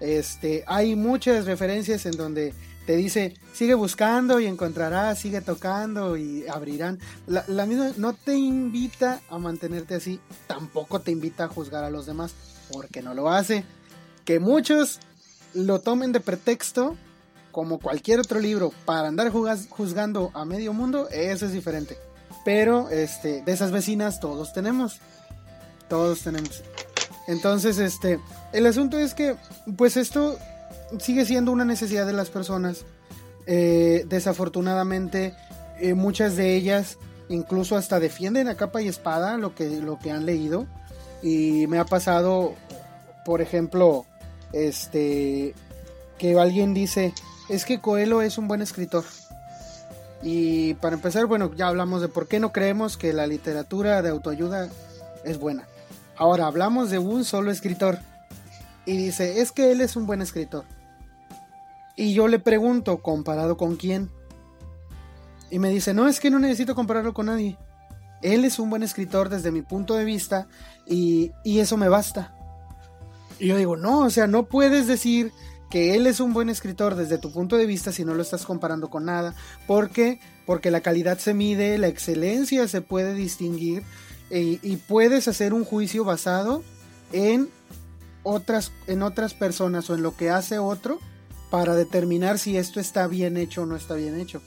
Speaker 1: Este, hay muchas referencias en donde te dice, sigue buscando y encontrarás, sigue tocando y abrirán. La, misma no te invita a mantenerte así, tampoco te invita a juzgar a los demás, porque no lo hace. Que muchos lo tomen de pretexto, como cualquier otro libro, para andar juzgando a medio mundo, eso es diferente. Pero este, de esas vecinas todos tenemos. Todos tenemos. Entonces, este, el asunto es que, pues esto sigue siendo una necesidad de las personas. Eh, desafortunadamente, eh, muchas de ellas incluso hasta defienden a capa y espada lo que, lo que han leído. Y me ha pasado, por ejemplo, este, que alguien dice, es que Coelho es un buen escritor. Y para empezar, bueno, ya hablamos de por qué no creemos que la literatura de autoayuda es buena. Ahora hablamos de un solo escritor. Y dice, es que él es un buen escritor. Y yo le pregunto, ¿comparado con quién? Y me dice, no, es que no necesito compararlo con nadie. Él es un buen escritor desde mi punto de vista y, y eso me basta. Y yo digo, no, o sea, no puedes decir que él es un buen escritor desde tu punto de vista si no lo estás comparando con nada. ¿Por qué? Porque la calidad se mide, la excelencia se puede distinguir y, puedes hacer un juicio basado en otras, en otras personas o en lo que hace otro para determinar si esto está bien hecho o no está bien hecho.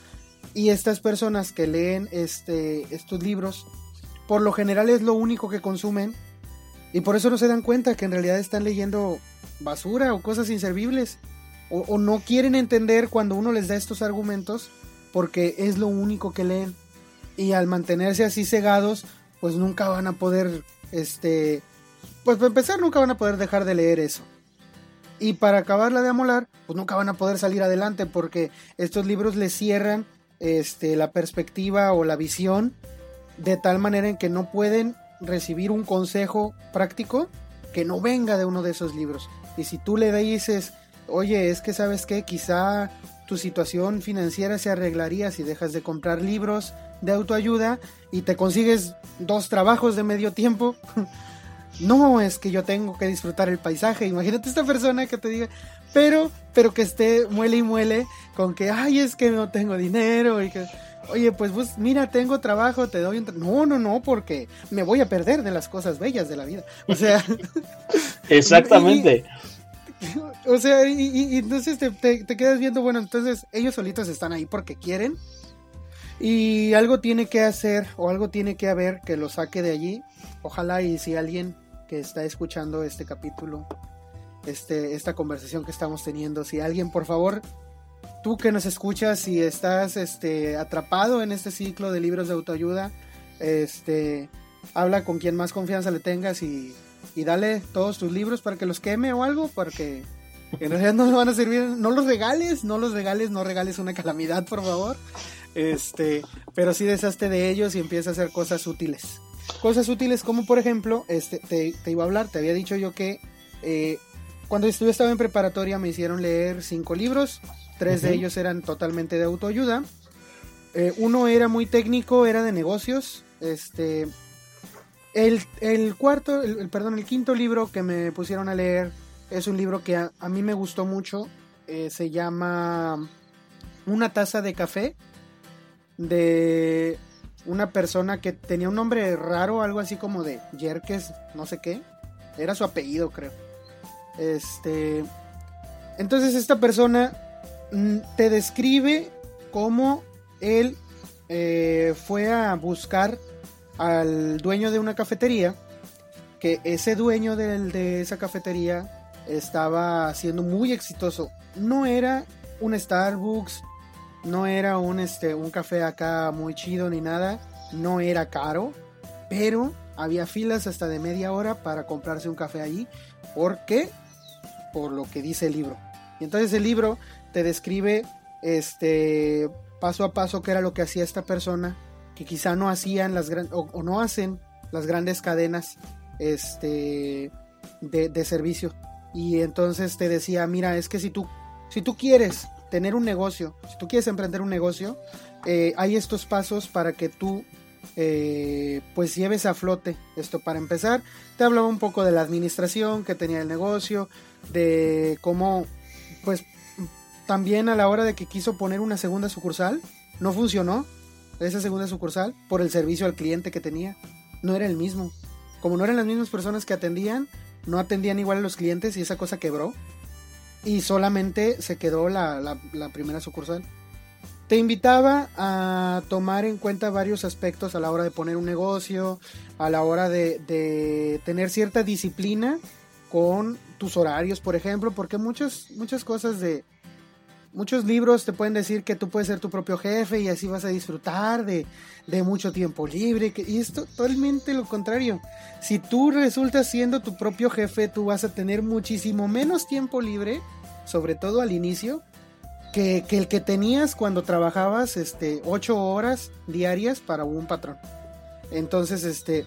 Speaker 1: Y estas personas que leen este, estos libros, por lo general es lo único que consumen y por eso no se dan cuenta que en realidad están leyendo basura o cosas inservibles. O, no quieren entender cuando uno les da estos argumentos porque es lo único que leen. Y al mantenerse así cegados, pues nunca van a poder, este, pues para empezar nunca van a poder dejar de leer eso. Y para acabarla de amolar, pues nunca van a poder salir adelante porque estos libros les cierran este, la perspectiva o la visión de tal manera en que no pueden recibir un consejo práctico que no venga de uno de esos libros. Y si tú le dices, oye, es que sabes que quizá tu situación financiera se arreglaría si dejas de comprar libros de autoayuda y te consigues dos trabajos de medio tiempo. no es que yo tengo que disfrutar el paisaje. Imagínate esta persona que te diga, pero, pero que esté muele y muele con que, ay, es que no tengo dinero y que oye, pues, pues mira, tengo trabajo, te doy un... No, no, no, porque me voy a perder de las cosas bellas de la vida. O sea...
Speaker 2: Exactamente.
Speaker 1: o sea, y, entonces te, te, quedas viendo, bueno, entonces ellos solitos están ahí porque quieren. Y algo tiene que hacer o algo tiene que haber que lo saque de allí. Ojalá y si alguien que está escuchando este capítulo, este, esta conversación que estamos teniendo, si alguien por favor tú que nos escuchas y estás este, atrapado en este ciclo de libros de autoayuda, este, habla con quien más confianza le tengas y, dale todos tus libros para que los queme o algo, porque en realidad no le van a servir, no los regales, no los regales, no regales una calamidad, por favor. Este, pero sí deshazte de ellos y empieza a hacer cosas útiles. Cosas útiles como por ejemplo, este, te, iba a hablar, te había dicho yo que eh, cuando estuve estaba en preparatoria me hicieron leer cinco libros Tres de ellos eran totalmente de autoayuda. Eh, uno era muy técnico, era de negocios. Este, el, cuarto, el, perdón, el quinto libro que me pusieron a leer es un libro que a, mí me gustó mucho. Eh, se llama Una taza de café de una persona que tenía un nombre raro, algo así como de Yerkes, no sé qué. Era su apellido, creo. Este. Entonces, esta persona Mm, te describe cómo él eh, fue a buscar al dueño de una cafetería, que ese dueño de, esa cafetería estaba siendo muy exitoso. No era un Starbucks, no era un, este, un café acá muy chido ni nada, no era caro, pero había filas hasta de media hora para comprarse un café allí ¿Por qué? Por lo que dice el libro. Y entonces el libro te describe este paso a paso qué era lo que hacía esta persona, que quizá no hacían las o, o no hacen las grandes cadenas este de, de, servicio. Y entonces te decía, mira, es que si tú, si tú quieres tener un negocio, si tú quieres emprender un negocio, eh, hay estos pasos para que tú eh, pues lleves a flote esto. Para empezar te hablaba un poco de la administración que tenía el negocio de cómo pues también a la hora de que quiso poner una segunda sucursal no funcionó esa segunda sucursal por el servicio al cliente que tenía. No era el mismo. Como no eran las mismas personas que atendían no atendían igual a los clientes y esa cosa quebró y solamente se quedó la, la, primera sucursal. Te invitaba a tomar en cuenta varios aspectos a la hora de poner un negocio, a la hora de, tener cierta disciplina con tus horarios, por ejemplo, porque muchas, muchas cosas de... Muchos libros te pueden decir que tú puedes ser tu propio jefe y así vas a disfrutar de, de mucho tiempo libre. Y es totalmente lo contrario. Si tú resultas siendo tu propio jefe, tú vas a tener muchísimo menos tiempo libre, sobre todo al inicio, que, el que tenías cuando trabajabas este, ocho horas diarias para un patrón. Entonces, este,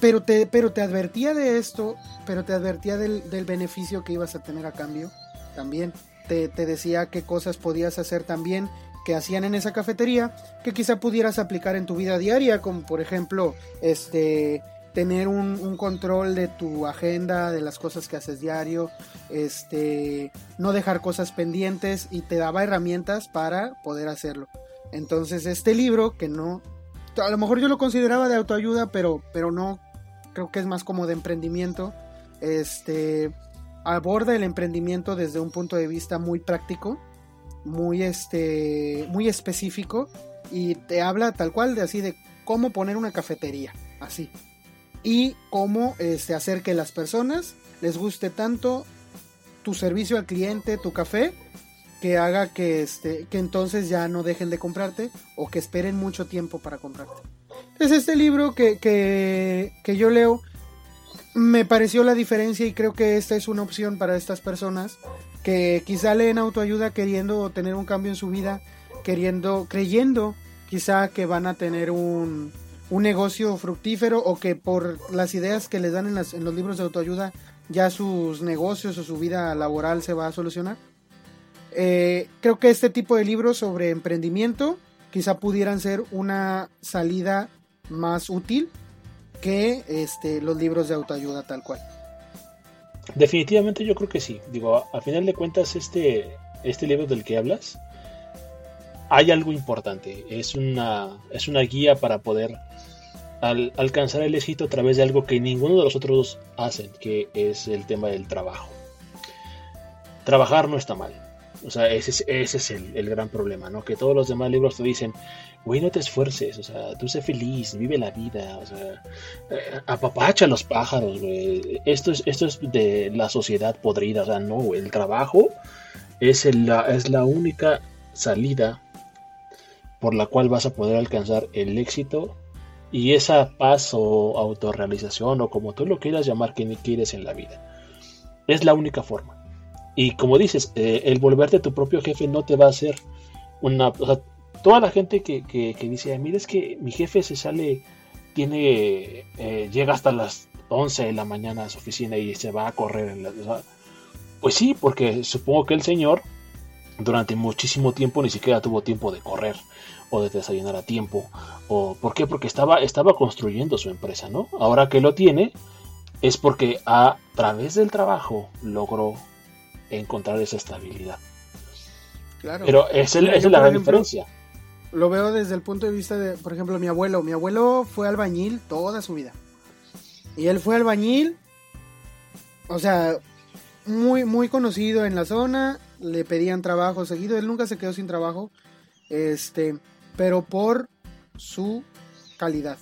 Speaker 1: pero te, pero te advertía de esto, pero te advertía del, beneficio que ibas a tener a cambio también. Te, decía qué cosas podías hacer también que hacían en esa cafetería que quizá pudieras aplicar en tu vida diaria, como por ejemplo, este, tener un, control de tu agenda, de las cosas que haces diario, este, no dejar cosas pendientes y te daba herramientas para poder hacerlo. Entonces este libro, que no, a lo mejor yo lo consideraba de autoayuda, pero, pero no, creo que es más como de emprendimiento, este, aborda el emprendimiento desde un punto de vista muy práctico, muy, este, muy específico y te habla tal cual de así de cómo poner una cafetería, así y cómo este, hacer que las personas les guste tanto tu servicio al cliente, tu café, que haga que, este, que entonces ya no dejen de comprarte o que esperen mucho tiempo para comprarte. Entonces este libro que, que, que yo leo me pareció la diferencia y creo que esta es una opción para estas personas que quizá leen autoayuda queriendo tener un cambio en su vida, queriendo, creyendo quizá que van a tener un, un negocio fructífero o que por las ideas que les dan en, las, en los libros de autoayuda ya sus negocios o su vida laboral se va a solucionar. Eh, creo que este tipo de libros sobre emprendimiento quizá pudieran ser una salida más útil que este, los libros de autoayuda tal cual.
Speaker 2: Definitivamente yo creo que sí. Digo, a, final de cuentas este, este libro del que hablas hay algo importante. Es una, es una guía para poder alcanzar el éxito a través de algo que ninguno de los otros hacen, que es el tema del trabajo. Trabajar no está mal. O sea, ese es, el, gran problema, ¿no? Que todos los demás libros te dicen, güey, no te esfuerces, o sea, tú sé feliz, vive la vida, o sea, eh, apapacha a los pájaros, güey. Esto es, esto es de la sociedad podrida, o sea, no, el trabajo es, la, es la única salida por la cual vas a poder alcanzar el éxito y esa paz o autorrealización o como tú lo quieras llamar que ni quieres en la vida. Es la única forma. Y como dices, eh, el volverte tu propio jefe no te va a hacer una... toda la gente que, que, dice, mira, es que mi jefe se sale, tiene, eh, llega hasta las 11 de la mañana a su oficina y se va a correr. En la, pues sí, porque supongo que el señor durante muchísimo tiempo ni siquiera tuvo tiempo de correr o de desayunar a tiempo. O, ¿Por qué? Porque estaba, estaba construyendo su empresa, ¿no? Ahora que lo tiene, es porque a través del trabajo logró encontrar esa estabilidad. Claro. Pero esa es, la gran diferencia.
Speaker 1: Lo veo desde el punto de vista de, por ejemplo, mi abuelo. Mi abuelo fue albañil toda su vida. Y él fue albañil, o sea, muy, muy conocido en la zona. Le pedían trabajo seguido. Él nunca se quedó sin trabajo. Este, pero por su calidad.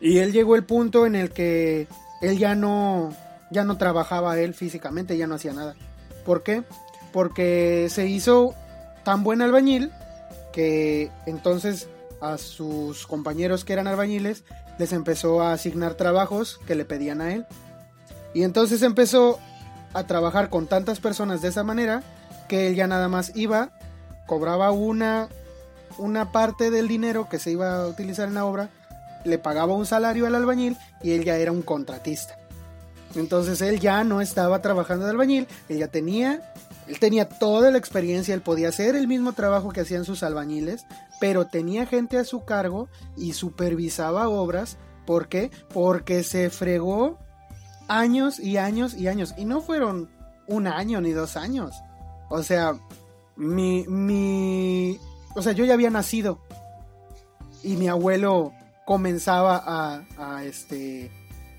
Speaker 1: Y él llegó el punto en el que él ya no, ya no trabajaba él físicamente, ya no hacía nada. ¿Por qué? Porque se hizo tan buen albañil entonces a sus compañeros que eran albañiles les empezó a asignar trabajos que le pedían a él. Y entonces empezó a trabajar con tantas personas de esa manera que él ya nada más iba, cobraba una, una parte del dinero que se iba a utilizar en la obra, le pagaba un salario al albañil y él ya era un contratista. Entonces él ya no estaba trabajando de albañil, él ya tenía, él tenía toda la experiencia, él podía hacer el mismo trabajo que hacían sus albañiles, pero tenía gente a su cargo y supervisaba obras. ¿Por qué? Porque se fregó años y años y años. Y no fueron un año ni dos años. O sea, mi, mi, o sea, yo ya había nacido y mi abuelo comenzaba a, a este,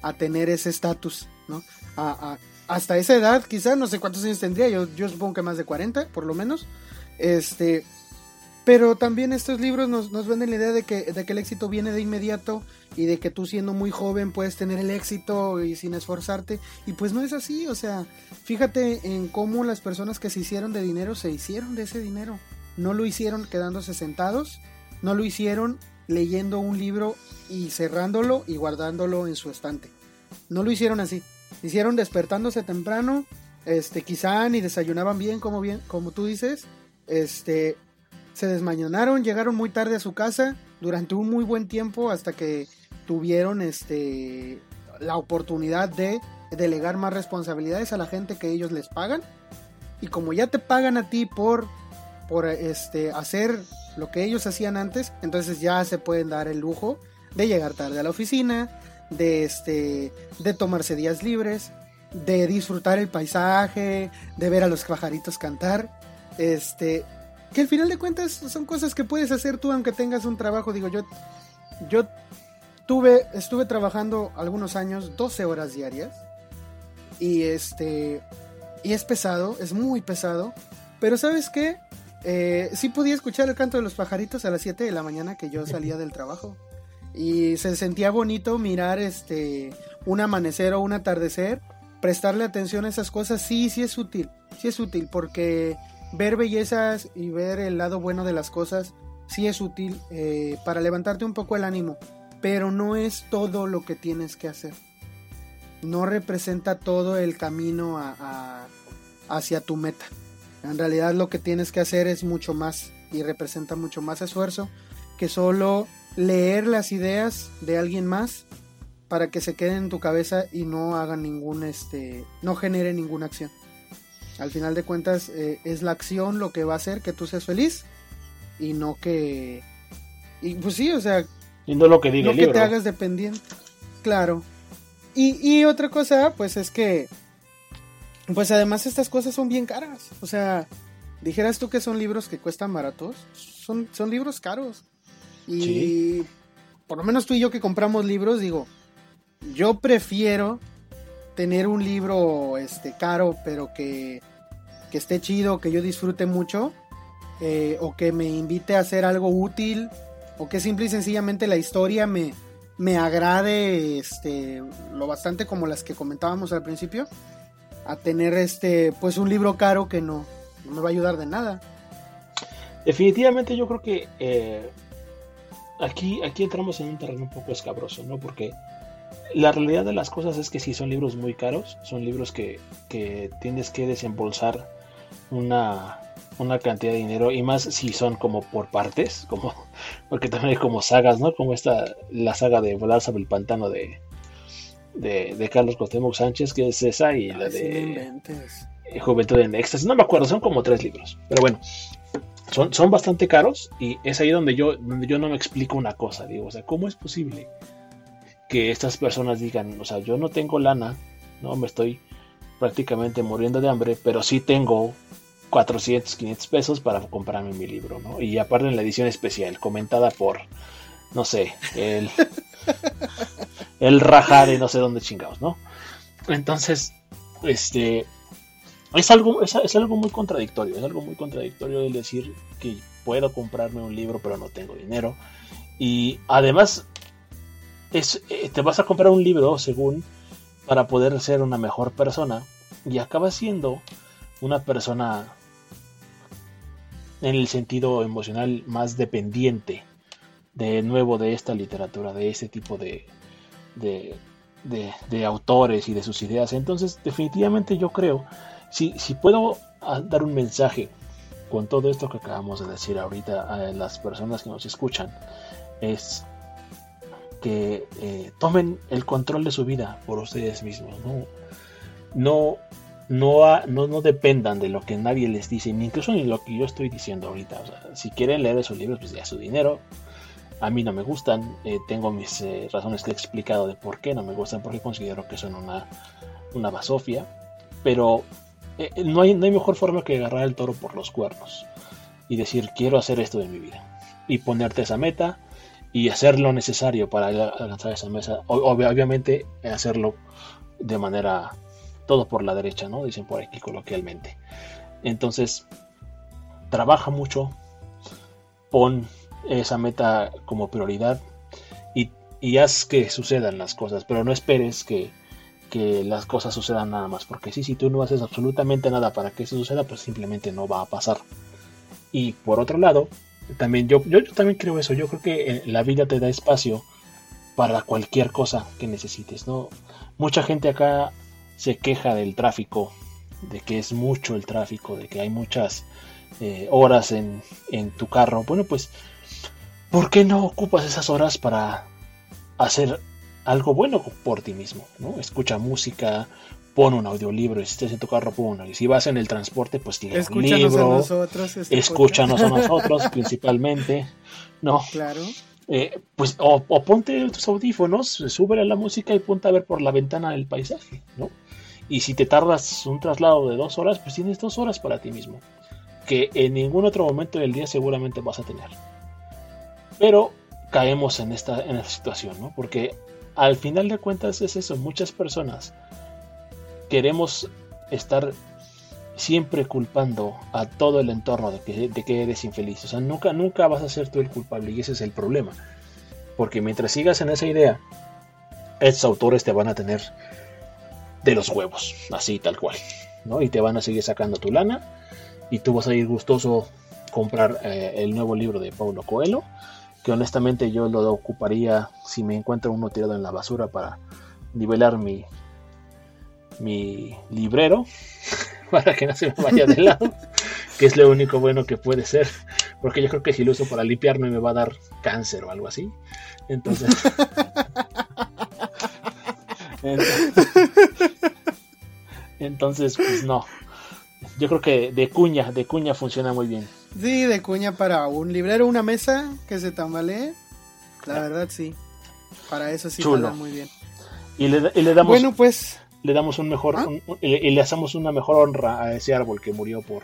Speaker 1: a tener ese estatus, ¿no? A, hasta esa edad, quizás, no sé cuántos años tendría, yo, yo supongo que más de 40, por lo menos. Este, pero también estos libros nos, nos venden la idea de que, de que el éxito viene de inmediato y de que tú siendo muy joven puedes tener el éxito y sin esforzarte. Y pues no es así, o sea, fíjate en cómo las personas que se hicieron de dinero se hicieron de ese dinero. No lo hicieron quedándose sentados, no lo hicieron leyendo un libro y cerrándolo y guardándolo en su estante. No lo hicieron así. Hicieron despertándose temprano, este, quizá ni desayunaban bien como bien, como tú dices, este, se desmañonaron, llegaron muy tarde a su casa durante un muy buen tiempo hasta que tuvieron este la oportunidad de delegar más responsabilidades a la gente que ellos les pagan. Y como ya te pagan a ti por por este hacer lo que ellos hacían antes, entonces ya se pueden dar el lujo de llegar tarde a la oficina, de este de tomarse días libres, de disfrutar el paisaje, de ver a los pajaritos cantar, este que al final de cuentas son cosas que puedes hacer tú aunque tengas un trabajo. Digo, yo, yo tuve, estuve trabajando algunos años 12 horas diarias y este, y es pesado, es muy pesado, pero ¿sabes qué? Eh, sí podía escuchar el canto de los pajaritos a las 7 de la mañana que yo salía del trabajo. Y se sentía bonito mirar este un amanecer o un atardecer, prestarle atención a esas cosas, sí, sí es útil, sí es útil porque ver bellezas y ver el lado bueno de las cosas sí es útil eh, para levantarte un poco el ánimo, pero no es todo lo que tienes que hacer. No representa todo el camino hacia tu meta. En realidad lo que tienes que hacer es mucho más y representa mucho más esfuerzo que solo leer las ideas de alguien más para que se queden en tu cabeza y no hagan ningún este no genere ninguna acción. Al final de cuentas eh, es la acción lo que va a hacer que tú seas feliz y no que... Y pues sí, o sea...
Speaker 2: Y no lo que diga
Speaker 1: No que te hagas dependiente. Claro. Y, y otra cosa, pues es que... Pues además estas cosas son bien caras. O sea, dijeras tú que son libros que cuestan baratos. Son, son libros caros. Y por lo menos tú y yo que compramos libros, digo, yo prefiero tener un libro este caro pero que que esté chido, que yo disfrute mucho, eh, o que me invite a hacer algo útil, o que simple y sencillamente la historia me, me agrade este, lo bastante como las que comentábamos al principio, a tener este, pues un libro caro que no, me va a ayudar de nada.
Speaker 2: Definitivamente yo creo que eh, aquí, aquí entramos en un terreno un poco escabroso, ¿no? Porque la realidad de las cosas es que si son libros muy caros, son libros que, que tienes que desembolsar una, una cantidad de dinero y más si son como por partes, como porque también hay como sagas, ¿no? Como esta la saga de Volar sobre el pantano de de, Carlos Cuauhtémoc Sánchez, que es esa y la de Juventud en Éxtasis, no me acuerdo, son como tres libros, pero bueno, son, son bastante caros y es ahí donde yo donde yo no me explico una cosa, digo, o sea, ¿cómo es posible que estas personas digan, o sea, yo no tengo lana, no me estoy prácticamente muriendo de hambre, pero sí tengo 400, 500 pesos para comprarme mi libro, ¿no? Y aparte en la edición especial, comentada por, no sé, el, el raja de no sé dónde chingados, ¿no? Entonces, este, es algo, es, algo muy contradictorio, es algo muy contradictorio el decir que puedo comprarme un libro pero no tengo dinero. Y además, es, eh, te vas a comprar un libro según para poder ser una mejor persona y acaba siendo una persona en el sentido emocional más dependiente de nuevo de esta literatura, de ese tipo de, de, de, autores y de sus ideas. Entonces, definitivamente yo creo, si, si puedo ah, dar un mensaje con todo esto que acabamos de decir ahorita a las personas que nos escuchan, es que eh, tomen el control de su vida por ustedes mismos. No, no, no, no, dependan de lo que nadie les dice, ni incluso ni lo que yo estoy diciendo ahorita. si quieren leer esos libros, pues ya su dinero. A mí no me gustan, eh, tengo mis eh, razones que he explicado de por qué no me gustan, porque considero que son una, una basofia. Pero eh, no, hay, no hay mejor forma que agarrar el toro por los cuernos y decir quiero hacer esto de mi vida. Y ponerte esa meta y hacer lo necesario para alcanzar esa mesa. obviamente hacerlo de manera todo por la derecha, ¿no? Dicen por aquí coloquialmente. Entonces, trabaja mucho, pon esa meta como prioridad y, haz que sucedan las cosas, pero no esperes que, las cosas sucedan nada más, porque si, si tú no haces absolutamente nada para que eso suceda, pues simplemente no va a pasar. Y por otro lado, también yo, yo, también creo eso, yo creo que eh, la vida te da espacio para cualquier cosa que necesites, ¿no? Mucha gente acá se queja del tráfico, de que es mucho el tráfico, de que hay muchas eh, horas en, en tu carro. Bueno, pues ¿por qué no ocupas esas horas para hacer algo bueno por ti mismo? ¿no? Escucha música, pon un audiolibro, si estás en tu carro. Y si vas en el transporte, pues lee un libro. A nosotros, este escúchanos a nosotros principalmente. No.
Speaker 1: Claro.
Speaker 2: Eh, pues o, ponte tus audífonos, sube la música y ponte a ver por la ventana el paisaje, ¿no? Y si te tardas un traslado de dos horas, pues tienes dos horas para ti mismo, que en ningún otro momento del día seguramente vas a tener. Pero caemos en esta, en esta situación, ¿no? Porque al final de cuentas es eso, muchas personas queremos estar siempre culpando a todo el entorno de que, de que, eres infeliz. O sea, nunca, nunca vas a ser tú el culpable y ese es el problema. Porque mientras sigas en esa idea, estos autores te van a tener de los huevos, así tal cual. ¿no? Y te van a seguir sacando tu lana y tú vas a ir gustoso comprar eh, el nuevo libro de Paulo Coelho que honestamente yo lo ocuparía si me encuentro uno tirado en la basura para nivelar mi, mi librero para que no se me vaya de lado, que es lo único bueno que puede ser, porque yo creo que si lo uso para limpiarme me va a dar cáncer o algo así. Entonces, entonces, pues no. Yo creo que de cuña, de cuña funciona muy bien.
Speaker 1: Sí, de cuña para un librero, una mesa que se tambalee. La verdad, sí. Para eso sí Chulo. muy bien.
Speaker 2: Y le, y le, damos.
Speaker 1: Bueno, pues.
Speaker 2: Le damos un mejor. ¿Ah? y le hacemos una mejor honra a ese árbol que murió por.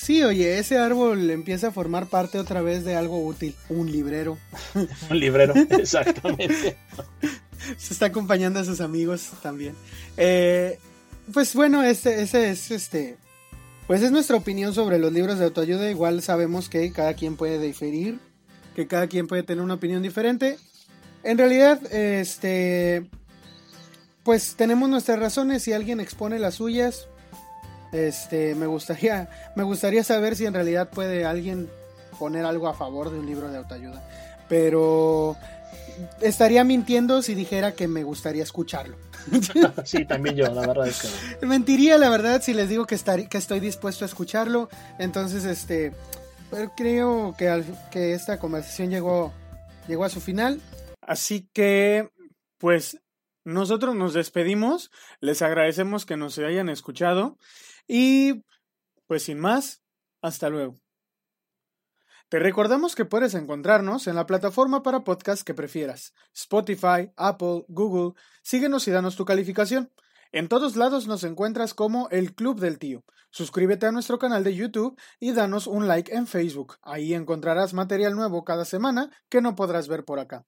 Speaker 1: Sí, oye, ese árbol empieza a formar parte otra vez de algo útil. Un librero.
Speaker 2: un librero, exactamente.
Speaker 1: se está acompañando a sus amigos también. Eh, pues bueno, este, ese es este pues es nuestra opinión sobre los libros de autoayuda. Igual sabemos que cada quien puede diferir, que cada quien puede tener una opinión diferente. En realidad, este, pues tenemos nuestras razones. Si alguien expone las suyas, este, me gustaría, me gustaría saber si en realidad puede alguien poner algo a favor de un libro de autoayuda. Pero estaría mintiendo si dijera que me gustaría escucharlo.
Speaker 2: sí, también yo, la verdad es
Speaker 1: que Mentiría, la verdad, si les digo que, que estoy dispuesto a escucharlo. Entonces, este, creo que, que esta conversación llegó, llegó a su final. Así que, pues, nosotros nos despedimos. Les agradecemos que nos hayan escuchado. Y, pues, sin más, hasta luego. Te recordamos que puedes encontrarnos en la plataforma para podcast que prefieras, Spotify, Apple, Google. Síguenos y danos tu calificación. En todos lados nos encuentras como el Club del Tío. Suscríbete a nuestro canal de YouTube y danos un like en Facebook. Ahí encontrarás material nuevo cada semana que no podrás ver por acá.